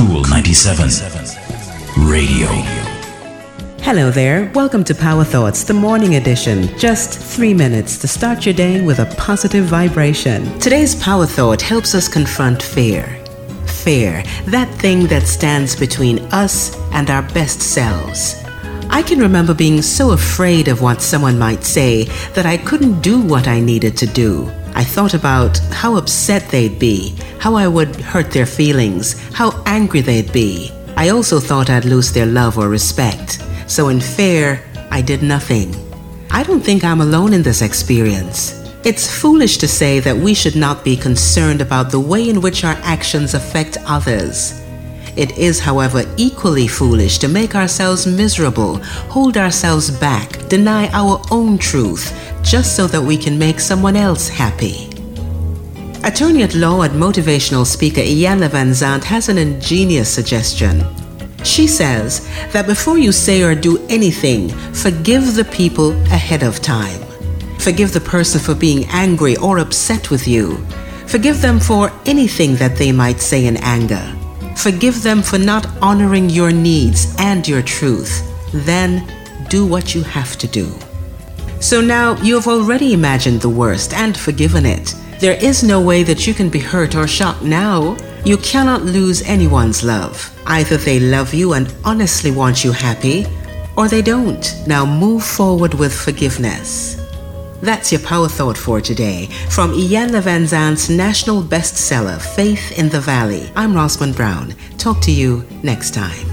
Kool 97 Radio. Hello there. Welcome to Power Thoughts, the morning edition. Just three minutes to start your day with a positive vibration. Today's Power Thought helps us confront fear. Fear, that thing that stands between us and our best selves. I can remember being so afraid of what someone might say that I couldn't do what I needed to do. I thought about how upset they'd be, how I would hurt their feelings, how angry they'd be. I also thought I'd lose their love or respect. So, in fear, I did nothing. I don't think I'm alone in this experience. It's foolish to say that we should not be concerned about the way in which our actions affect others. It is, however, equally foolish to make ourselves miserable, hold ourselves back, deny our own truth, just so that we can make someone else happy. Attorney at law and motivational speaker Iyanla Vanzant has an ingenious suggestion. She says that before you say or do anything, forgive the people ahead of time. Forgive the person for being angry or upset with you. Forgive them for anything that they might say in anger. Forgive them for not honoring your needs and your truth. Then do what you have to do. So now you have already imagined the worst and forgiven it. There is no way that you can be hurt or shocked now. You cannot lose anyone's love. Either they love you and honestly want you happy, or they don't. Now move forward with forgiveness. That's your power thought for today. From Iyanla Vanzant's national bestseller, Faith in the Valley, I'm Rosamond Brown. Talk to you next time.